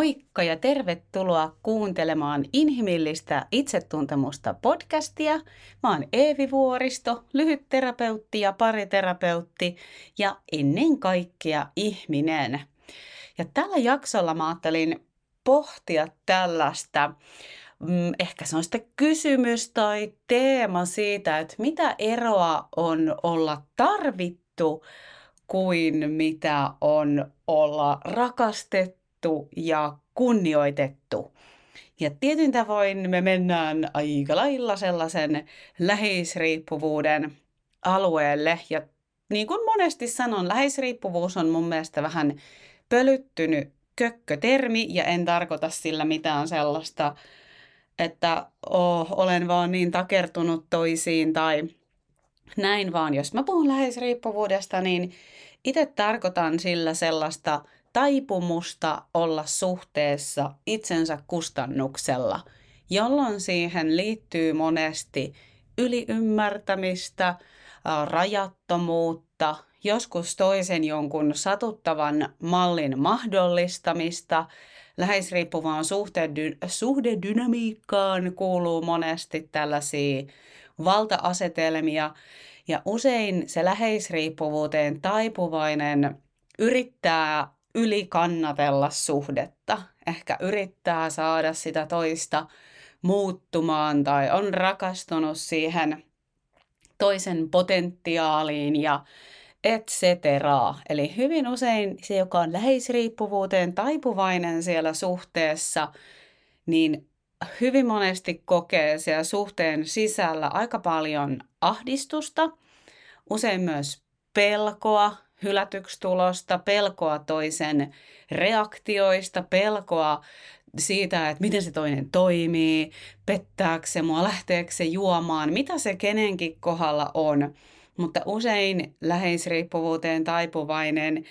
Moikka ja tervetuloa kuuntelemaan inhimillistä itsetuntemusta podcastia. Mä oon Eevi Vuoristo, lyhytterapeutti ja pariterapeutti ja ennen kaikkea ihminen. Ja tällä jaksolla mä ajattelin pohtia tällaista mm, ehkä sellaista kysymys tai teema siitä, että mitä eroa on olla tarvittu kuin mitä on olla rakastettu arvostettu ja kunnioitettu. Ja tietyn tavoin me mennään aika lailla sellaisen läheisriippuvuuden alueelle. Ja niin kuin monesti sanon, läheisriippuvuus on mun mielestä vähän pölyttynyt kökkötermi ja en tarkoita sillä mitään sellaista, että oh, olen vaan niin takertunut toisiin tai näin vaan. Jos mä puhun läheisriippuvuudesta, niin itse tarkoitan sillä sellaista taipumusta olla suhteessa itsensä kustannuksella, jolloin siihen liittyy monesti yliymmärtämistä, rajattomuutta, joskus toisen jonkun satuttavan mallin mahdollistamista, läheisriippuvaan suhdedynamiikkaan kuuluu monesti tällaisia valta-asetelmia, ja usein se läheisriippuvuuteen taipuvainen yrittää ylikannatella suhdetta. Ehkä yrittää saada sitä toista muuttumaan tai on rakastunut siihen toisen potentiaaliin ja et cetera. Eli hyvin usein se, joka on läheisriippuvuuteen taipuvainen siellä suhteessa, niin hyvin monesti kokee siellä suhteen sisällä aika paljon ahdistusta, usein myös pelkoa, hylätyksi tulosta, pelkoa toisen reaktioista, pelkoa siitä, että miten se toinen toimii, pettääkö se mua, lähteekö se juomaan, mitä se kenenkin kohdalla on. Mutta usein läheisriippuvuuteen taipuvainen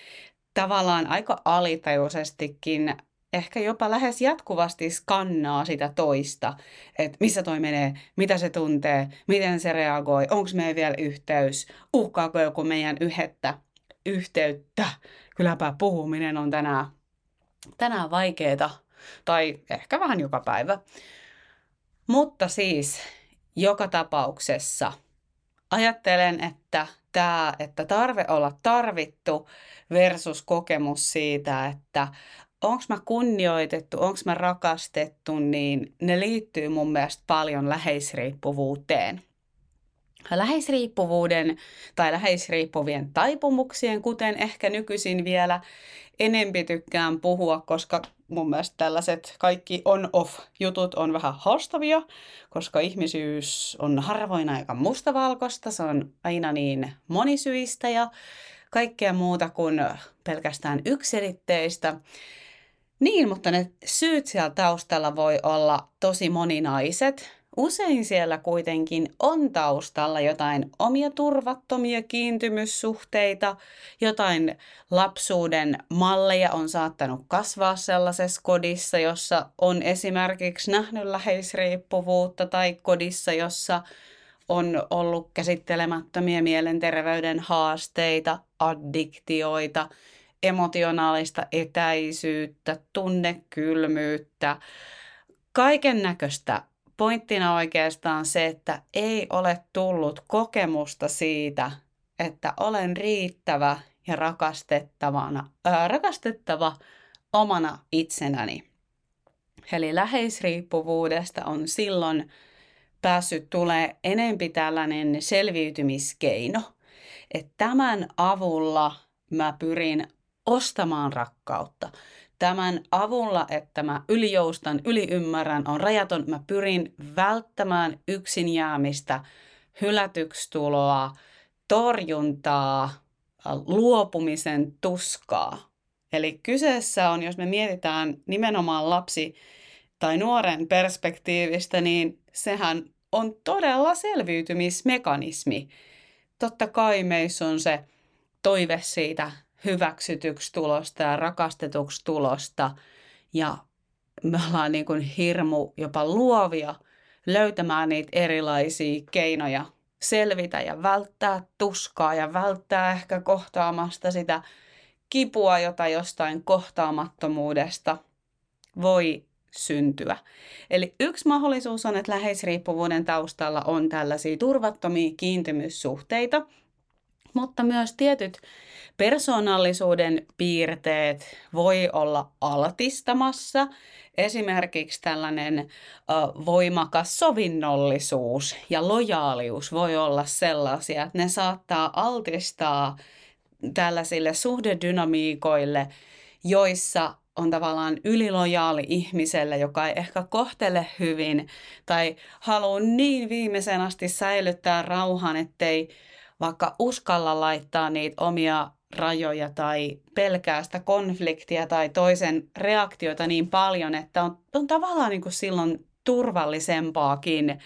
tavallaan aika alitajuisestikin ehkä jopa lähes jatkuvasti skannaa sitä toista, että missä toi menee, mitä se tuntee, miten se reagoi, onko meidän vielä yhteys, uhkaako joku meidän yhettä yhteyttä. Kylläpä puhuminen on tänään, tänään vaikeeta, tai ehkä vähän joka päivä. Mutta siis joka tapauksessa ajattelen, että tämä, että tarve olla tarvittu versus kokemus siitä, että onko mä kunnioitettu, onko mä rakastettu, niin ne liittyy mun mielestä paljon läheisriippuvuuteen läheisriippuvuuden tai läheisriippuvien taipumuksien, kuten ehkä nykyisin vielä enempi tykkään puhua, koska mun mielestä tällaiset kaikki on-off-jutut on vähän haastavia, koska ihmisyys on harvoin aika mustavalkoista, se on aina niin monisyistä ja kaikkea muuta kuin pelkästään yksilitteistä. Niin, mutta ne syyt siellä taustalla voi olla tosi moninaiset, Usein siellä kuitenkin on taustalla jotain omia turvattomia kiintymyssuhteita, jotain lapsuuden malleja on saattanut kasvaa sellaisessa kodissa, jossa on esimerkiksi nähnyt läheisriippuvuutta tai kodissa, jossa on ollut käsittelemättömiä mielenterveyden haasteita, addiktioita, emotionaalista etäisyyttä, tunnekylmyyttä, kaiken näköistä pointtina oikeastaan se, että ei ole tullut kokemusta siitä, että olen riittävä ja rakastettavana, ää, rakastettava omana itsenäni. Eli läheisriippuvuudesta on silloin päässyt tulee enempi tällainen selviytymiskeino. Että tämän avulla mä pyrin ostamaan rakkautta tämän avulla, että mä ylijoustan, yliymmärrän, on rajaton, mä pyrin välttämään yksin jäämistä, hylätyksi tuloa, torjuntaa, luopumisen tuskaa. Eli kyseessä on, jos me mietitään nimenomaan lapsi tai nuoren perspektiivistä, niin sehän on todella selviytymismekanismi. Totta kai meissä on se toive siitä hyväksytyksi tulosta ja rakastetuksi tulosta. Ja me ollaan niin kuin hirmu jopa luovia löytämään niitä erilaisia keinoja selvitä ja välttää tuskaa ja välttää ehkä kohtaamasta sitä kipua, jota jostain kohtaamattomuudesta voi syntyä. Eli yksi mahdollisuus on, että läheisriippuvuuden taustalla on tällaisia turvattomia kiintymyssuhteita, mutta myös tietyt persoonallisuuden piirteet voi olla altistamassa. Esimerkiksi tällainen uh, voimakas sovinnollisuus ja lojaalius voi olla sellaisia, että ne saattaa altistaa tällaisille suhdedynamiikoille, joissa on tavallaan ylilojaali ihmiselle, joka ei ehkä kohtele hyvin tai haluaa niin viimeisen asti säilyttää rauhan, ettei vaikka uskalla laittaa niitä omia rajoja tai pelkää sitä konfliktia tai toisen reaktiota niin paljon, että on, on tavallaan niin kuin silloin turvallisempaakin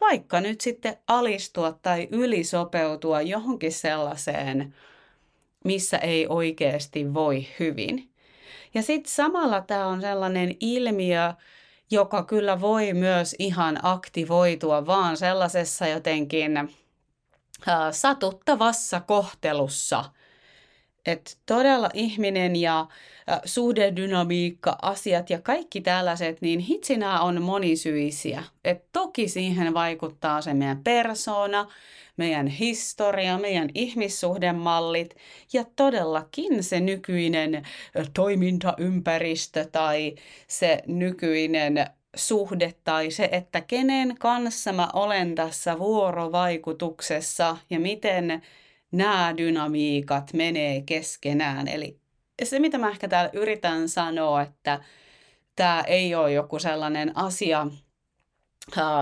vaikka nyt sitten alistua tai ylisopeutua johonkin sellaiseen, missä ei oikeasti voi hyvin. Ja sitten samalla tämä on sellainen ilmiö, joka kyllä voi myös ihan aktivoitua vaan sellaisessa jotenkin satuttavassa kohtelussa – että todella ihminen ja suhdedynamiikka, asiat ja kaikki tällaiset, niin hitsi nämä on monisyisiä. Et toki siihen vaikuttaa se meidän persona, meidän historia, meidän ihmissuhdemallit ja todellakin se nykyinen toimintaympäristö tai se nykyinen suhde tai se, että kenen kanssa mä olen tässä vuorovaikutuksessa ja miten nämä dynamiikat menee keskenään. Eli se, mitä mä ehkä täällä yritän sanoa, että tämä ei ole joku sellainen asia,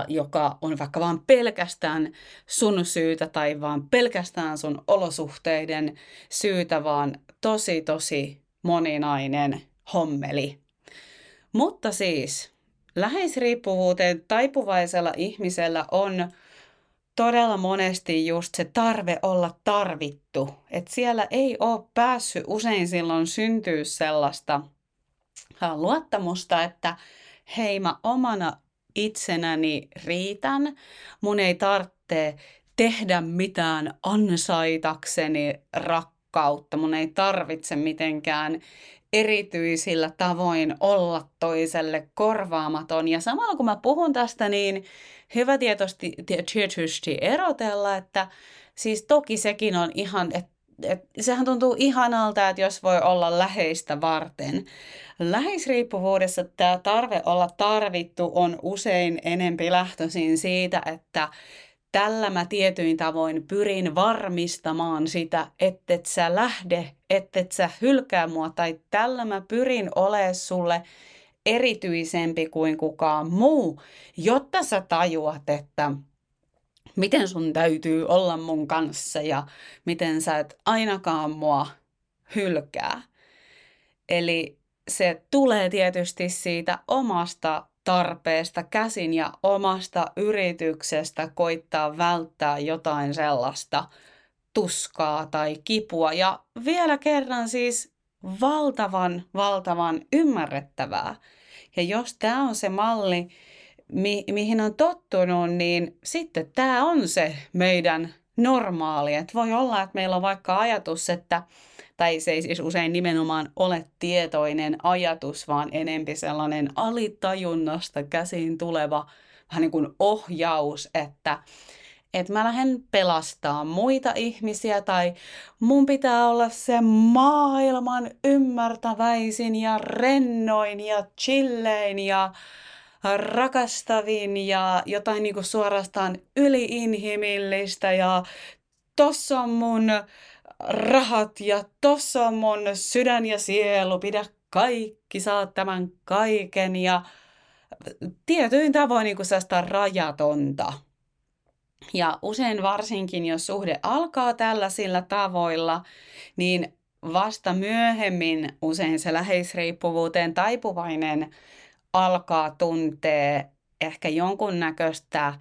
joka on vaikka vaan pelkästään sun syytä tai vaan pelkästään sun olosuhteiden syytä, vaan tosi tosi moninainen hommeli. Mutta siis läheisriippuvuuteen taipuvaisella ihmisellä on todella monesti just se tarve olla tarvittu. Että siellä ei ole päässyt usein silloin syntyä sellaista luottamusta, että hei mä omana itsenäni riitän, mun ei tarvitse tehdä mitään ansaitakseni rakkautta, mun ei tarvitse mitenkään erityisillä tavoin olla toiselle korvaamaton. Ja samalla kun mä puhun tästä, niin hyvä tietysti, tietysti erotella, että siis toki sekin on ihan, että et, sehän tuntuu ihanalta, että jos voi olla läheistä varten. Läheisriippuvuudessa tämä tarve olla tarvittu on usein enempi lähtöisin siitä, että tällä mä tietyin tavoin pyrin varmistamaan sitä, ettet sä lähde, ettet sä hylkää mua, tai tällä mä pyrin olemaan sulle erityisempi kuin kukaan muu, jotta sä tajuat, että miten sun täytyy olla mun kanssa ja miten sä et ainakaan mua hylkää. Eli se tulee tietysti siitä omasta tarpeesta käsin ja omasta yrityksestä koittaa välttää jotain sellaista tuskaa tai kipua. Ja vielä kerran siis valtavan, valtavan ymmärrettävää. Ja jos tämä on se malli, mi- mihin on tottunut, niin sitten tämä on se meidän normaali. Et voi olla, että meillä on vaikka ajatus, että tai se ei siis usein nimenomaan ole tietoinen ajatus, vaan enempi sellainen alitajunnasta käsiin tuleva vähän niin kuin ohjaus, että että mä lähden pelastaa muita ihmisiä tai mun pitää olla se maailman ymmärtäväisin ja rennoin ja chillein ja rakastavin ja jotain niin kuin suorastaan yliinhimillistä. Ja tossa on mun rahat ja tossa on mun sydän ja sielu, pidä kaikki, saat tämän kaiken. Ja tietyin tavoin niin kuin rajatonta. Ja usein varsinkin, jos suhde alkaa tällaisilla tavoilla, niin vasta myöhemmin usein se läheisriippuvuuteen taipuvainen alkaa tuntea ehkä jonkunnäköistä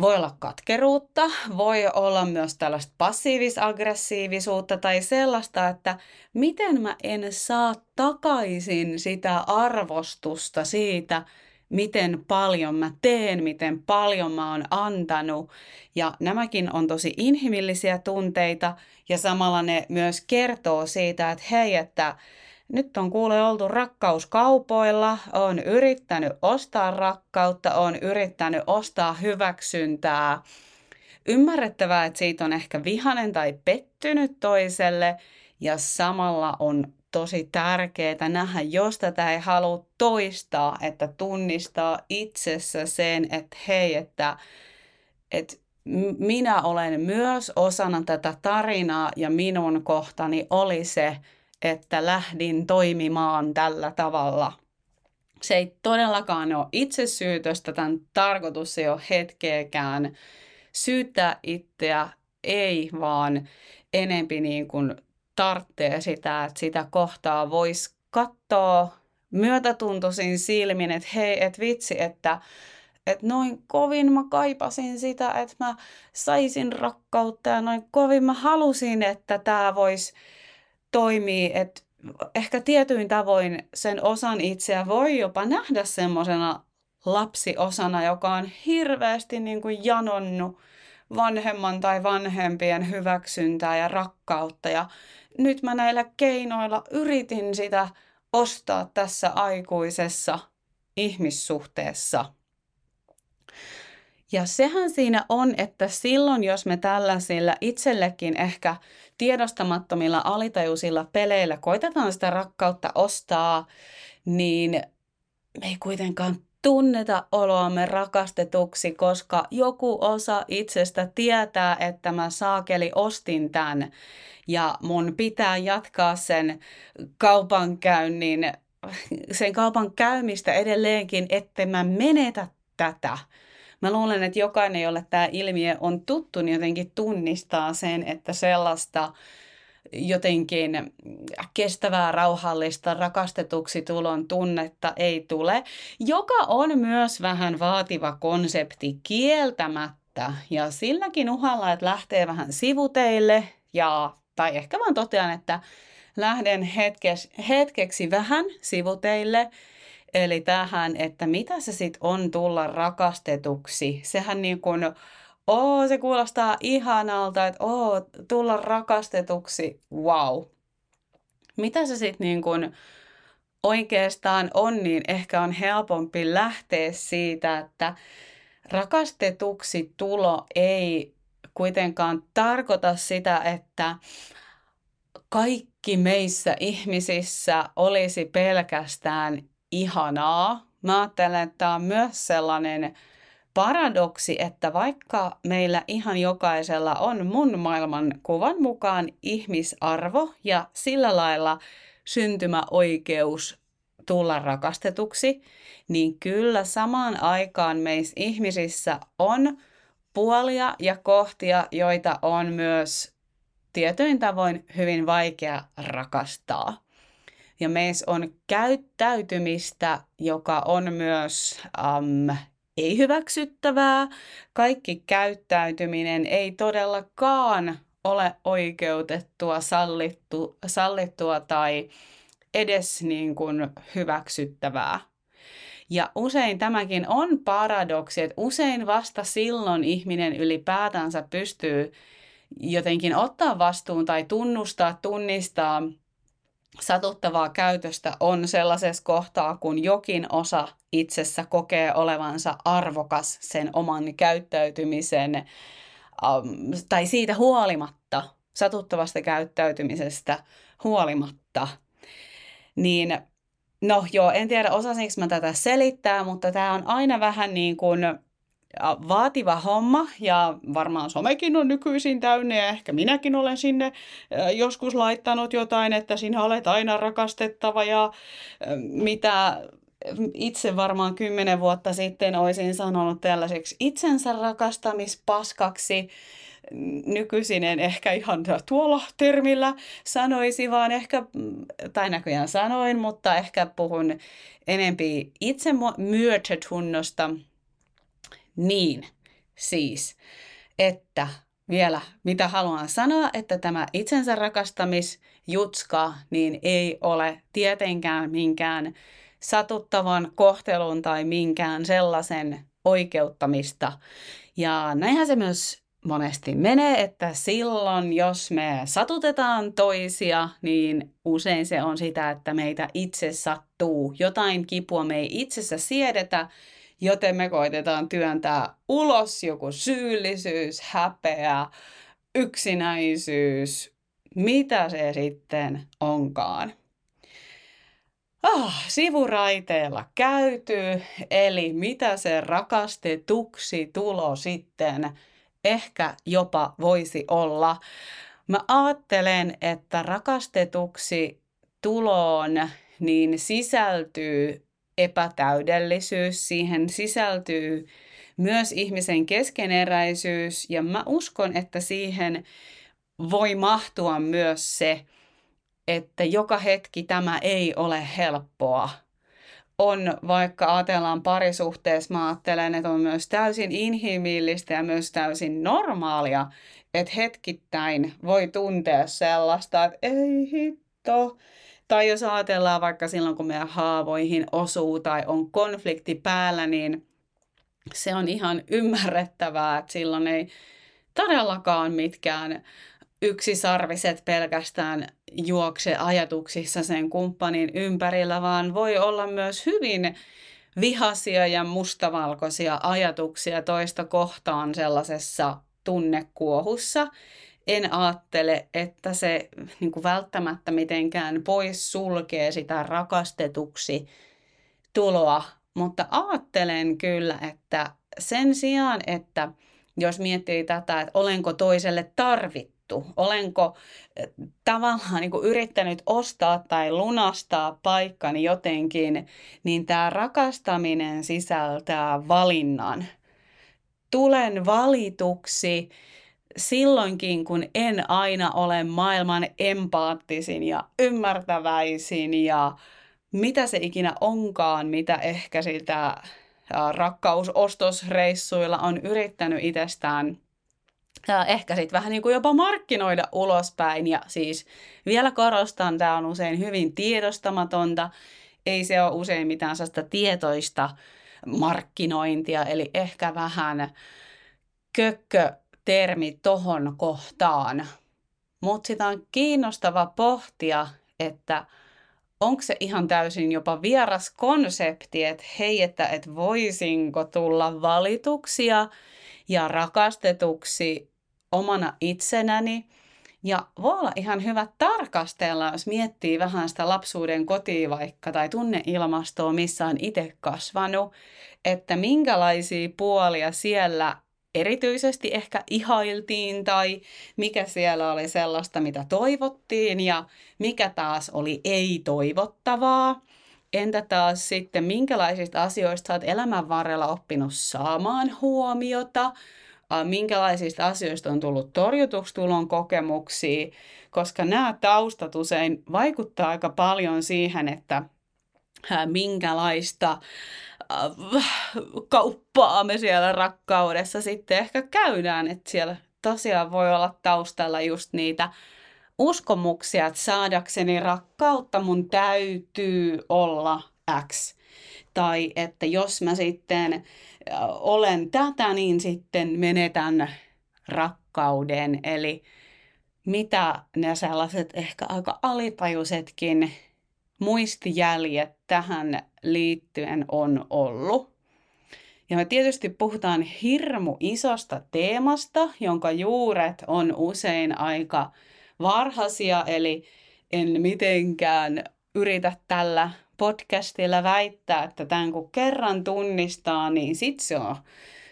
voi olla katkeruutta, voi olla myös tällaista passiivis-aggressiivisuutta tai sellaista, että miten mä en saa takaisin sitä arvostusta siitä, miten paljon mä teen, miten paljon mä oon antanut. Ja nämäkin on tosi inhimillisiä tunteita ja samalla ne myös kertoo siitä, että hei, että nyt on kuule oltu rakkauskaupoilla, on yrittänyt ostaa rakkautta, on yrittänyt ostaa hyväksyntää. Ymmärrettävää, että siitä on ehkä vihanen tai pettynyt toiselle ja samalla on tosi tärkeää nähdä, jos tätä ei halua toistaa, että tunnistaa itsessä sen, että hei, että, että minä olen myös osana tätä tarinaa ja minun kohtani oli se, että lähdin toimimaan tällä tavalla. Se ei todellakaan ole itsesyytöstä, tämän tarkoitus ei ole hetkeäkään syyttää itseä, ei vaan enempi niin kuin tarvitsee sitä, että sitä kohtaa voisi katsoa myötätuntoisin silmin, että hei, et vitsi, että että noin kovin mä kaipasin sitä, että mä saisin rakkautta ja noin kovin mä halusin, että tämä voisi toimia, että ehkä tietyin tavoin sen osan itseä voi jopa nähdä semmoisena lapsiosana, joka on hirveästi niin kuin janonnut vanhemman tai vanhempien hyväksyntää ja rakkautta. Ja nyt mä näillä keinoilla yritin sitä ostaa tässä aikuisessa ihmissuhteessa. Ja sehän siinä on, että silloin jos me tällaisilla itsellekin ehkä tiedostamattomilla alitajuisilla peleillä koitetaan sitä rakkautta ostaa, niin me ei kuitenkaan tunneta oloamme rakastetuksi, koska joku osa itsestä tietää, että mä saakeli ostin tämän ja mun pitää jatkaa sen kaupankäynnin, sen kaupan käymistä edelleenkin, että mä menetä tätä. Mä luulen, että jokainen, jolle tämä ilmiö on tuttu, niin jotenkin tunnistaa sen, että sellaista jotenkin kestävää, rauhallista, rakastetuksi tulon tunnetta ei tule, joka on myös vähän vaativa konsepti kieltämättä. Ja silläkin uhalla, että lähtee vähän sivuteille ja, tai ehkä vaan totean, että lähden hetkes, hetkeksi vähän sivuteille, eli tähän, että mitä se sitten on tulla rakastetuksi. Sehän niin kuin oo, se kuulostaa ihanalta, että oo, tulla rakastetuksi, wow. Mitä se sitten niin kuin oikeastaan on, niin ehkä on helpompi lähteä siitä, että rakastetuksi tulo ei kuitenkaan tarkoita sitä, että kaikki meissä ihmisissä olisi pelkästään ihanaa. Mä ajattelen, että tämä on myös sellainen paradoksi, että vaikka meillä ihan jokaisella on mun maailman kuvan mukaan ihmisarvo ja sillä lailla syntymäoikeus tulla rakastetuksi, niin kyllä samaan aikaan meissä ihmisissä on puolia ja kohtia, joita on myös tietyin tavoin hyvin vaikea rakastaa. Ja meissä on käyttäytymistä, joka on myös um, ei hyväksyttävää. Kaikki käyttäytyminen ei todellakaan ole oikeutettua, sallittu, sallittua tai edes niin kuin hyväksyttävää. Ja usein tämäkin on paradoksi, että usein vasta silloin ihminen ylipäätänsä pystyy jotenkin ottaa vastuun tai tunnustaa, tunnistaa satuttavaa käytöstä on sellaisessa kohtaa, kun jokin osa itsessä kokee olevansa arvokas sen oman käyttäytymisen um, tai siitä huolimatta, satuttavasta käyttäytymisestä huolimatta. Niin no joo, en tiedä osasinko mä tätä selittää, mutta tämä on aina vähän niin kuin vaativa homma ja varmaan somekin on nykyisin täynnä ja ehkä minäkin olen sinne joskus laittanut jotain, että sinä olet aina rakastettava ja mitä itse varmaan kymmenen vuotta sitten olisin sanonut tällaiseksi itsensä rakastamispaskaksi. Nykyisin en ehkä ihan tuolla termillä sanoisi, vaan ehkä, tai näköjään sanoin, mutta ehkä puhun enempi itse myötätunnosta niin, siis, että vielä mitä haluan sanoa, että tämä itsensä rakastamisjutska niin ei ole tietenkään minkään satuttavan kohtelun tai minkään sellaisen oikeuttamista. Ja näinhän se myös monesti menee, että silloin jos me satutetaan toisia, niin usein se on sitä, että meitä itse sattuu. Jotain kipua me ei itsessä siedetä, joten me koitetaan työntää ulos joku syyllisyys, häpeä, yksinäisyys, mitä se sitten onkaan. Ah, sivuraiteella käyty, eli mitä se rakastetuksi tulo sitten ehkä jopa voisi olla. Mä ajattelen, että rakastetuksi tuloon niin sisältyy epätäydellisyys, siihen sisältyy myös ihmisen keskeneräisyys ja mä uskon, että siihen voi mahtua myös se, että joka hetki tämä ei ole helppoa. On, vaikka ajatellaan parisuhteessa, mä ajattelen, että on myös täysin inhimillistä ja myös täysin normaalia, että hetkittäin voi tuntea sellaista, että ei hitto. Tai jos ajatellaan vaikka silloin, kun meidän haavoihin osuu tai on konflikti päällä, niin se on ihan ymmärrettävää, että silloin ei todellakaan mitkään yksisarviset pelkästään juokse ajatuksissa sen kumppanin ympärillä, vaan voi olla myös hyvin vihasia ja mustavalkoisia ajatuksia toista kohtaan sellaisessa tunnekuohussa. En ajattele, että se niin kuin välttämättä mitenkään pois sulkee sitä rakastetuksi tuloa, mutta ajattelen kyllä, että sen sijaan, että jos miettii tätä, että olenko toiselle tarvittu? Olenko eh, tavallaan niin kuin yrittänyt ostaa tai lunastaa paikkani jotenkin, niin tämä rakastaminen sisältää valinnan. Tulen valituksi silloinkin, kun en aina ole maailman empaattisin ja ymmärtäväisin ja mitä se ikinä onkaan, mitä ehkä sitä rakkausostosreissuilla on yrittänyt itsestään ehkä sitten vähän niin kuin jopa markkinoida ulospäin. Ja siis vielä korostan, tämä on usein hyvin tiedostamatonta. Ei se ole usein mitään sellaista tietoista markkinointia, eli ehkä vähän kökkö termi tohon kohtaan. Mutta sitä on kiinnostava pohtia, että onko se ihan täysin jopa vieras konsepti, että hei, että et voisinko tulla valituksia ja rakastetuksi omana itsenäni. Ja voi olla ihan hyvä tarkastella, jos miettii vähän sitä lapsuuden kotia vaikka tai tunneilmastoa, missä on itse kasvanut, että minkälaisia puolia siellä erityisesti ehkä ihailtiin tai mikä siellä oli sellaista, mitä toivottiin ja mikä taas oli ei-toivottavaa. Entä taas sitten, minkälaisista asioista olet elämän varrella oppinut saamaan huomiota, minkälaisista asioista on tullut torjutuksi tulon kokemuksia, koska nämä taustat usein vaikuttaa aika paljon siihen, että minkälaista kauppaa me siellä rakkaudessa sitten ehkä käydään, että siellä tosiaan voi olla taustalla just niitä uskomuksia, että saadakseni rakkautta mun täytyy olla X. Tai että jos mä sitten olen tätä, niin sitten menetän rakkauden. Eli mitä ne sellaiset ehkä aika alitajuisetkin muistijäljet tähän liittyen on ollut. Ja me tietysti puhutaan hirmu isosta teemasta, jonka juuret on usein aika varhaisia, eli en mitenkään yritä tällä podcastilla väittää, että tämän kun kerran tunnistaa, niin sit se on,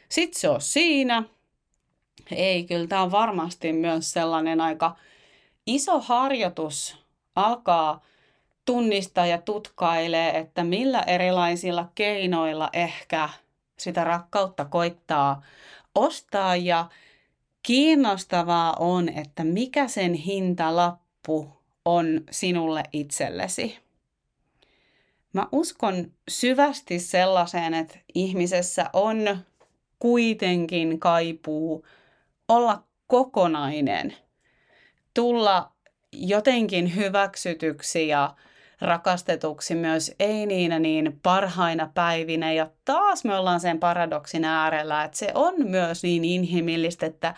sit se on siinä. Ei, kyllä tämä on varmasti myös sellainen aika iso harjoitus alkaa tunnistaa ja tutkailee, että millä erilaisilla keinoilla ehkä sitä rakkautta koittaa ostaa ja kiinnostavaa on, että mikä sen hintalappu on sinulle itsellesi. Mä uskon syvästi sellaiseen, että ihmisessä on kuitenkin kaipuu olla kokonainen, tulla jotenkin hyväksytyksi ja rakastetuksi myös ei niinä niin parhaina päivinä. Ja taas me ollaan sen paradoksin äärellä, että se on myös niin inhimillistä, että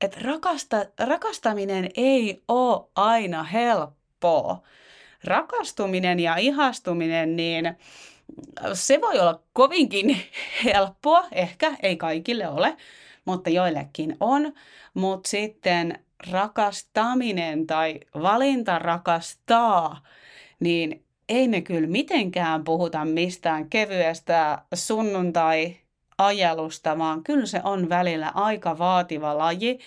että rakasta, rakastaminen ei ole aina helppoa. Rakastuminen ja ihastuminen, niin se voi olla kovinkin helppoa, ehkä ei kaikille ole, mutta joillekin on. Mutta sitten rakastaminen tai valinta rakastaa, niin ei me kyllä mitenkään puhuta mistään kevyestä sunnuntai-ajelusta, vaan kyllä se on välillä aika vaativa laji.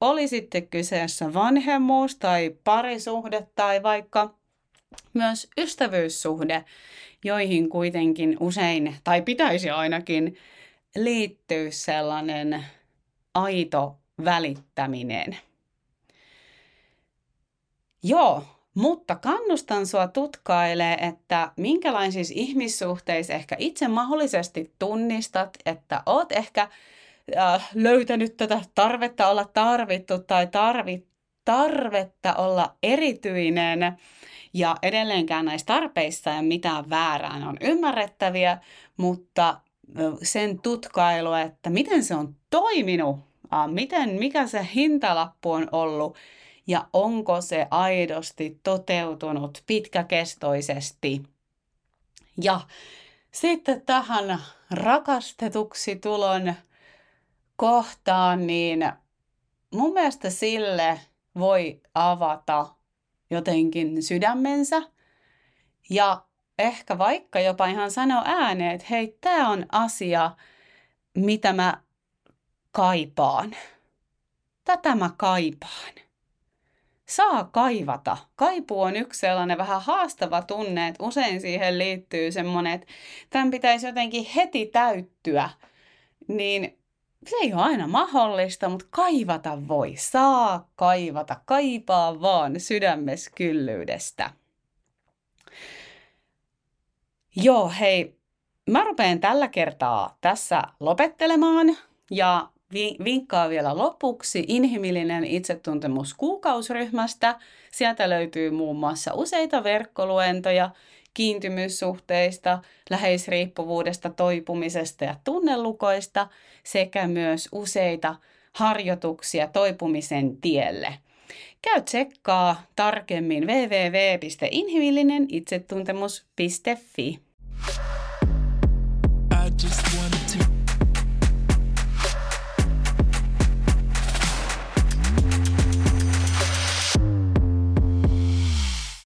Oli sitten kyseessä vanhemmuus tai parisuhde tai vaikka myös ystävyyssuhde, joihin kuitenkin usein, tai pitäisi ainakin, liittyä sellainen aito välittäminen. Joo, mutta kannustan sua tutkailee, että minkälaisissa ihmissuhteissa ehkä itse mahdollisesti tunnistat, että oot ehkä äh, löytänyt tätä tarvetta olla tarvittu tai tarvit, tarvetta olla erityinen. Ja edelleenkään näissä tarpeissa ei mitään väärää, ne on ymmärrettäviä, mutta sen tutkailu, että miten se on toiminut, miten, mikä se hintalappu on ollut, ja onko se aidosti toteutunut pitkäkestoisesti. Ja sitten tähän rakastetuksi tulon kohtaan, niin mun mielestä sille voi avata jotenkin sydämensä ja ehkä vaikka jopa ihan sanoa ääneen, että hei, tämä on asia, mitä mä kaipaan. Tätä mä kaipaan saa kaivata. Kaipuu on yksi sellainen vähän haastava tunne, että usein siihen liittyy semmoinen, että tämän pitäisi jotenkin heti täyttyä. Niin se ei ole aina mahdollista, mutta kaivata voi. Saa kaivata. Kaipaa vaan sydämes kyllyydestä. Joo, hei. Mä rupean tällä kertaa tässä lopettelemaan ja vinkkaa vielä lopuksi inhimillinen itsetuntemus kuukausryhmästä. Sieltä löytyy muun muassa useita verkkoluentoja kiintymyssuhteista, läheisriippuvuudesta, toipumisesta ja tunnelukoista sekä myös useita harjoituksia toipumisen tielle. Käy tsekkaa tarkemmin www.inhimillinenitsetuntemus.fi.